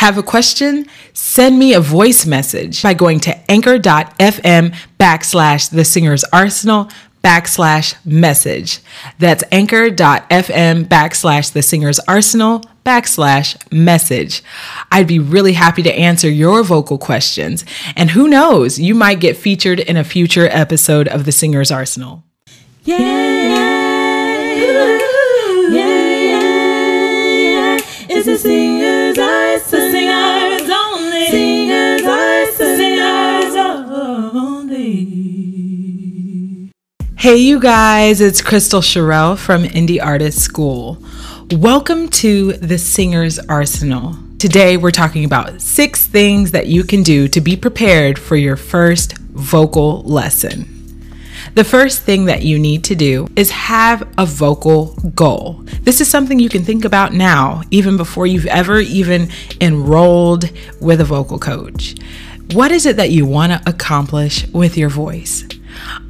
Have a question? Send me a voice message by going to anchor.fm backslash the singer's arsenal backslash message. That's anchor.fm backslash the singer's arsenal backslash message. I'd be really happy to answer your vocal questions. And who knows, you might get featured in a future episode of the singer's arsenal. Yeah, yeah, yeah, yeah. It's a Hey, you guys, it's Kristal Cherelle from Indie Artist School. Welcome to the Singer's Arsenal. Today, we're talking about six things that you can do to be prepared for your first vocal lesson. The first thing that you need to do is have a vocal goal. This is something you can think about now, even before you've ever even enrolled with a vocal coach. What is it that you want to accomplish with your voice?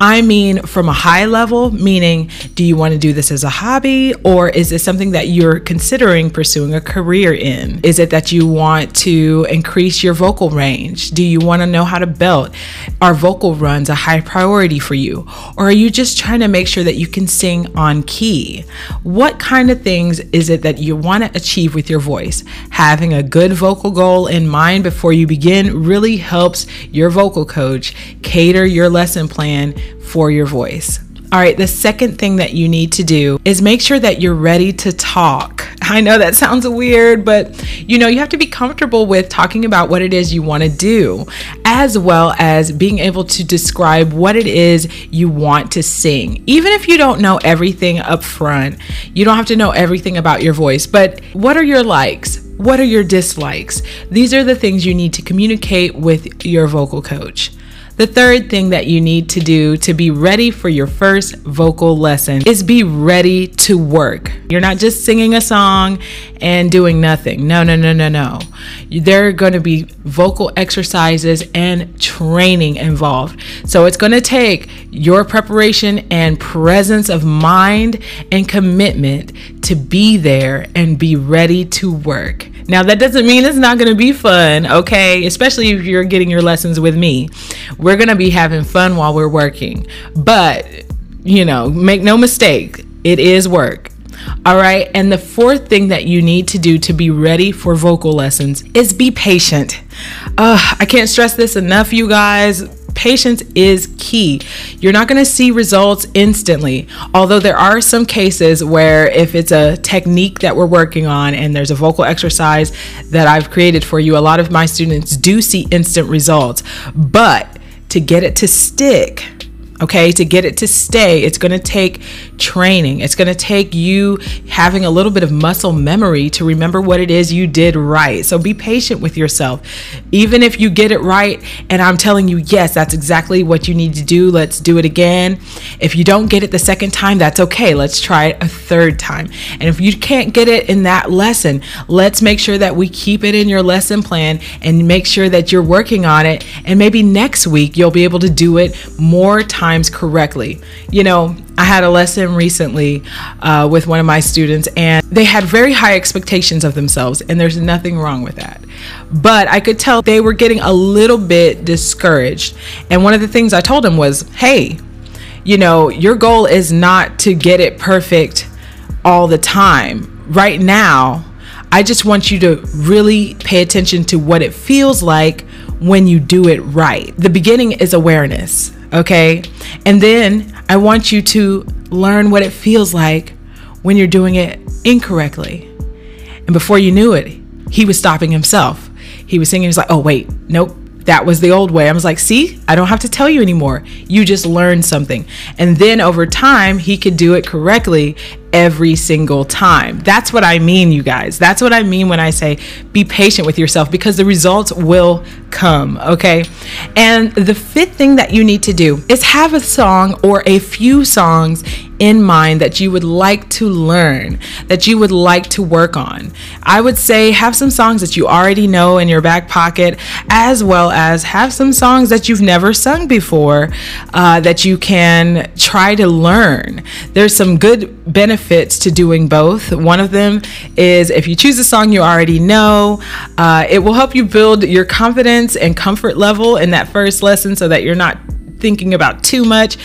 I mean, from a high level, meaning, do you want to do this as a hobby or is this something that you're considering pursuing a career in? Is it that you want to increase your vocal range? Do you want to know how to belt? Are vocal runs a high priority for you? Or are you just trying to make sure that you can sing on key? What kind of things is it that you want to achieve with your voice? Having a good vocal goal in mind before you begin really helps your vocal coach cater your lesson plan for your voice. All right, the second thing that you need to do is make sure that you're ready to talk. I know that sounds weird, but you know, you have to be comfortable with talking about what it is you want to do, as well as being able to describe what it is you want to sing. Even if you don't know everything up front, you don't have to know everything about your voice, but what are your likes? What are your dislikes? These are the things you need to communicate with your vocal coach. The third thing that you need to do to be ready for your first vocal lesson is be ready to work. You're not just singing a song and doing nothing. No, no, no, no, no. There are going to be vocal exercises and training involved. So it's going to take your preparation and presence of mind and commitment to be there and be ready to work. Now, that doesn't mean it's not going to be fun, okay? Especially if you're getting your lessons with me. We're going to be having fun while we're working. But, you know, make no mistake, it is work. All right. And the fourth thing that you need to do to be ready for vocal lessons is be patient. Uh, I can't stress this enough, you guys patience is key. You're not going to see results instantly, although there are some cases where if it's a technique that we're working on and there's a vocal exercise that I've created for you, a lot of my students do see instant results. But to get it to stick, Okay, to get it to stay, it's going to take training. It's going to take you having a little bit of muscle memory to remember what it is you did right. So be patient with yourself. Even if you get it right, and I'm telling you, yes, that's exactly what you need to do, let's do it again. If you don't get it the second time, that's okay. Let's try it a third time. And if you can't get it in that lesson, let's make sure that we keep it in your lesson plan and make sure that you're working on it. And maybe next week you'll be able to do it more times times correctly. You know, I had a lesson recently uh, with one of my students, and they had very high expectations of themselves, and there's nothing wrong with that. But I could tell they were getting a little bit discouraged. And one of the things I told them was, hey, you know, your goal is not to get it perfect all the time. Right now, I just want you to really pay attention to what it feels like when you do it right. The beginning is awareness okay? And then I want you to learn what it feels like when you're doing it incorrectly. And before you knew it, he was stopping himself. He was singing, he was like, oh, wait, nope, that was the old way. I was like, see, I don't have to tell you anymore. You just learned something. And then over time, he could do it correctly every single time. That's what I mean, you guys. That's what I mean when I say be patient with yourself because the results will come, okay? And the fifth thing that you need to do is have a song or a few songs in mind that you would like to learn, that you would like to work on. I would say have some songs that you already know in your back pocket, as well as have some songs that you've never sung before uh, that you can try to learn. There's some good benefits benefits to doing both. One of them is if you choose a song you already know, uh, it will help you build your confidence and comfort level in that first lesson so that you're not thinking about too much.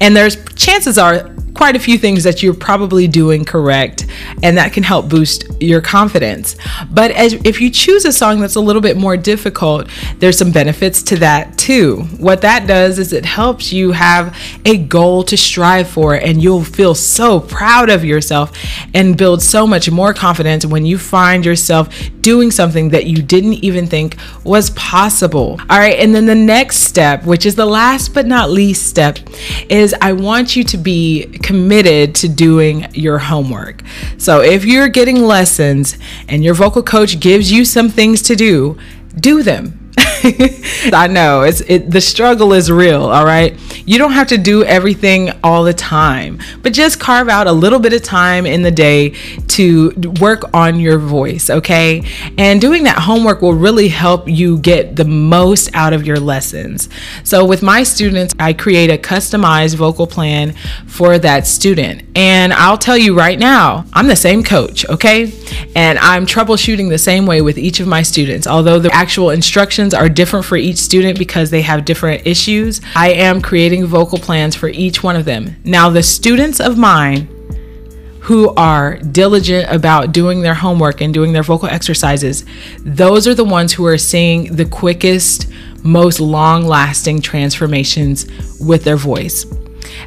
And there's chances are quite a few things that you're probably doing correct and that can help boost your confidence. But as if you choose a song that's a little bit more difficult, there's some benefits to that too. What that does is it helps you have a goal to strive for and you'll feel so proud of yourself and build so much more confidence when you find yourself doing something that you didn't even think was possible. All right, and then the next step, which is the last but not least step, is I want you to be committed to doing your homework. So if you're getting lessons and your vocal coach gives you some things to do, do them I know it's it, the struggle is real, all right? You don't have to do everything all the time, but just carve out a little bit of time in the day to work on your voice, okay? And doing that homework will really help you get the most out of your lessons. So with my students, I create a customized vocal plan for that student. And I'll tell you right now, I'm the same coach, okay? And I'm troubleshooting the same way with each of my students. Although the actual instructions are different for each student because they have different issues. I am creating vocal plans for each one of them. Now, the students of mine who are diligent about doing their homework and doing their vocal exercises, those are the ones who are seeing the quickest, most long lasting transformations with their voice.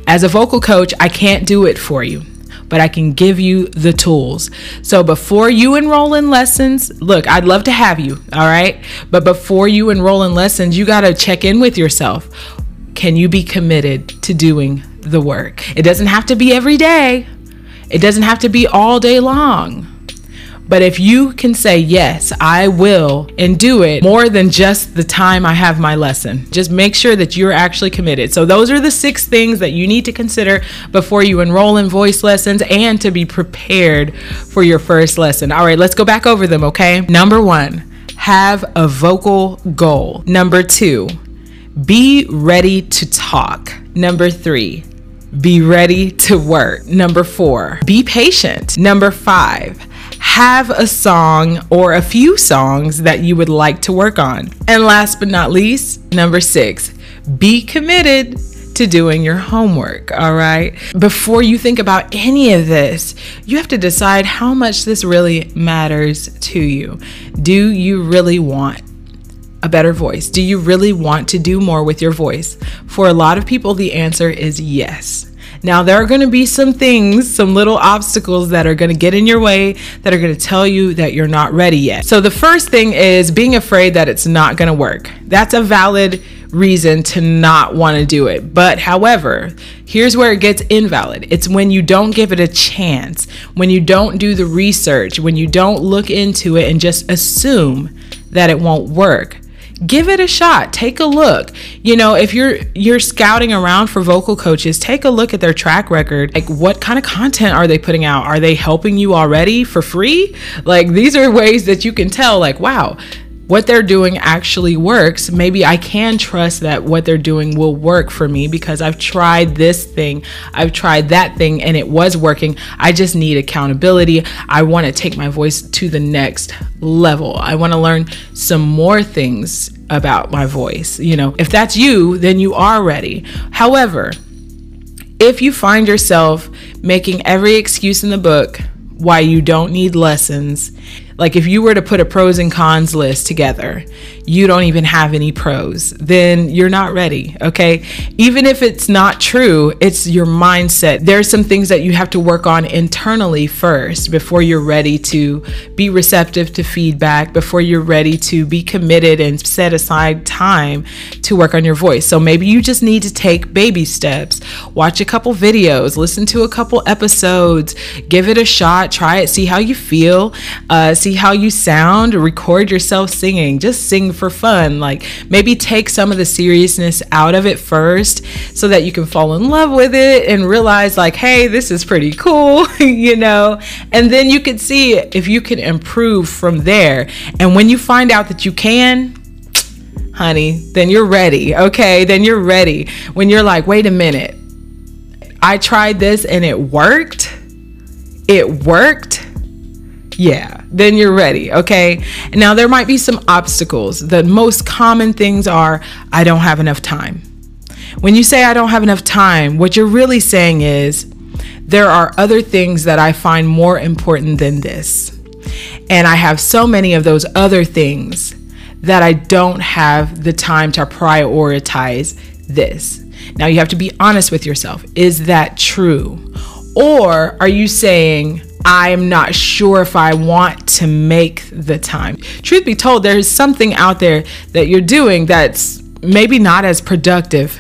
As a vocal coach, I can't do it for you but I can give you the tools. So before you enroll in lessons, look, I'd love to have you, all right? But before you enroll in lessons, you got to check in with yourself. Can you be committed to doing the work? It doesn't have to be every day, it doesn't have to be all day long. But if you can say, yes, I will, and do it more than just the time I have my lesson, just make sure that you're actually committed. So, those are the six things that you need to consider before you enroll in voice lessons and to be prepared for your first lesson. All right, let's go back over them, okay? Number one, have a vocal goal. Number two, be ready to talk. Number three, be ready to work. Number four, be patient. Number five, have a song or a few songs that you would like to work on. And last but not least, number six, be committed to doing your homework, all right? Before you think about any of this, you have to decide how much this really matters to you. Do you really want a better voice? Do you really want to do more with your voice? For a lot of people, the answer is yes. Now, there are going to be some things, some little obstacles that are going to get in your way that are going to tell you that you're not ready yet. So, the first thing is being afraid that it's not going to work. That's a valid reason to not want to do it. But, however, here's where it gets invalid it's when you don't give it a chance, when you don't do the research, when you don't look into it and just assume that it won't work give it a shot. Take a look. You know if you're you're scouting around for vocal coaches take a look at their track record. Like what kind of content are they putting out? Are they helping you already for free? Like these are ways that you can tell like wow what they're doing actually works, maybe I can trust that what they're doing will work for me because I've tried this thing, I've tried that thing, and it was working. I just need accountability. I want to take my voice to the next level. I want to learn some more things about my voice. You know, if that's you, then you are ready. However, if you find yourself making every excuse in the book why you don't need lessons, like if you were to put a pros and cons list together, you don't even have any pros, then you're not ready, okay? Even if it's not true, it's your mindset. There's some things that you have to work on internally first before you're ready to be receptive to feedback, before you're ready to be committed and set aside time to work on your voice. So maybe you just need to take baby steps, watch a couple videos, listen to a couple episodes, give it a shot, try it, see how you feel. Uh, see how you sound, record yourself singing, just sing for fun. Like maybe take some of the seriousness out of it first so that you can fall in love with it and realize, like, hey, this is pretty cool, you know? And then you can see if you can improve from there. And when you find out that you can, honey, then you're ready, okay? Then you're ready. When you're like, wait a minute, I tried this and it worked it worked, yeah, then you're ready, okay? Now, there might be some obstacles. The most common things are I don't have enough time. When you say I don't have enough time, what you're really saying is there are other things that I find more important than this. And I have so many of those other things that I don't have the time to prioritize this. Now, you have to be honest with yourself. Is that true? Or are you saying, I'm not sure if I want to make the time? Truth be told, there's something out there that you're doing that's maybe not as productive.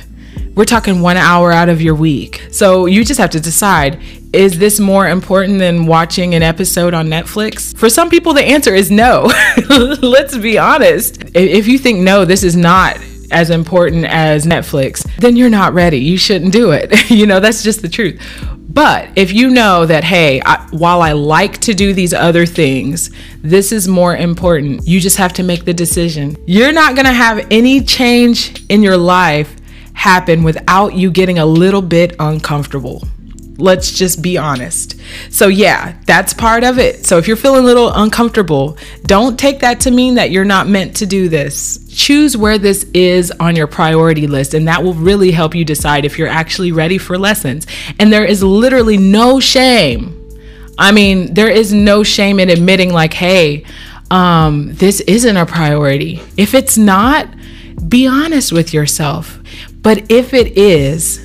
We're talking one hour out of your week. So you just have to decide is this more important than watching an episode on Netflix? For some people, the answer is no. Let's be honest. If you think no, this is not as important as Netflix, then you're not ready. You shouldn't do it. you know, that's just the truth. But if you know that, hey, I, while I like to do these other things, this is more important, you just have to make the decision. You're not gonna have any change in your life happen without you getting a little bit uncomfortable. Let's just be honest. So, yeah, that's part of it. So, if you're feeling a little uncomfortable, don't take that to mean that you're not meant to do this. Choose where this is on your priority list, and that will really help you decide if you're actually ready for lessons. And there is literally no shame. I mean, there is no shame in admitting, like, hey, um, this isn't a priority. If it's not, be honest with yourself. But if it is,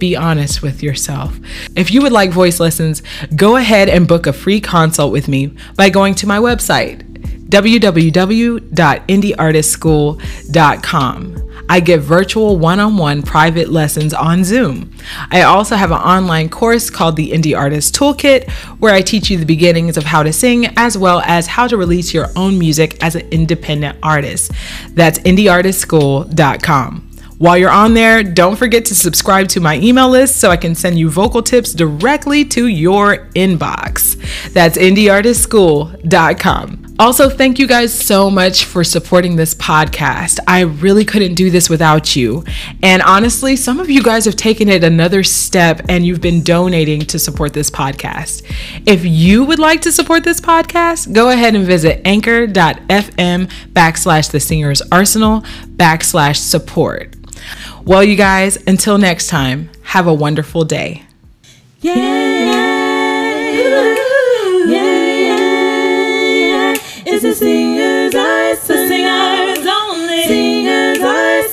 be honest with yourself. If you would like voice lessons, go ahead and book a free consult with me by going to my website, www.indieartistschool.com. I give virtual one on one private lessons on Zoom. I also have an online course called the Indie Artist Toolkit, where I teach you the beginnings of how to sing as well as how to release your own music as an independent artist. That's indieartistschool.com. While you're on there, don't forget to subscribe to my email list so I can send you vocal tips directly to your inbox. That's indieartistschool.com. Also, thank you guys so much for supporting this podcast. I really couldn't do this without you. And honestly, some of you guys have taken it another step and you've been donating to support this podcast. If you would like to support this podcast, go ahead and visit anchor.fm backslash the singers arsenal backslash support. Well, you guys, until next time, have a wonderful day. Yay! yeah, yeah. It's a singer's eyes, the singer's only. Singer's eyes,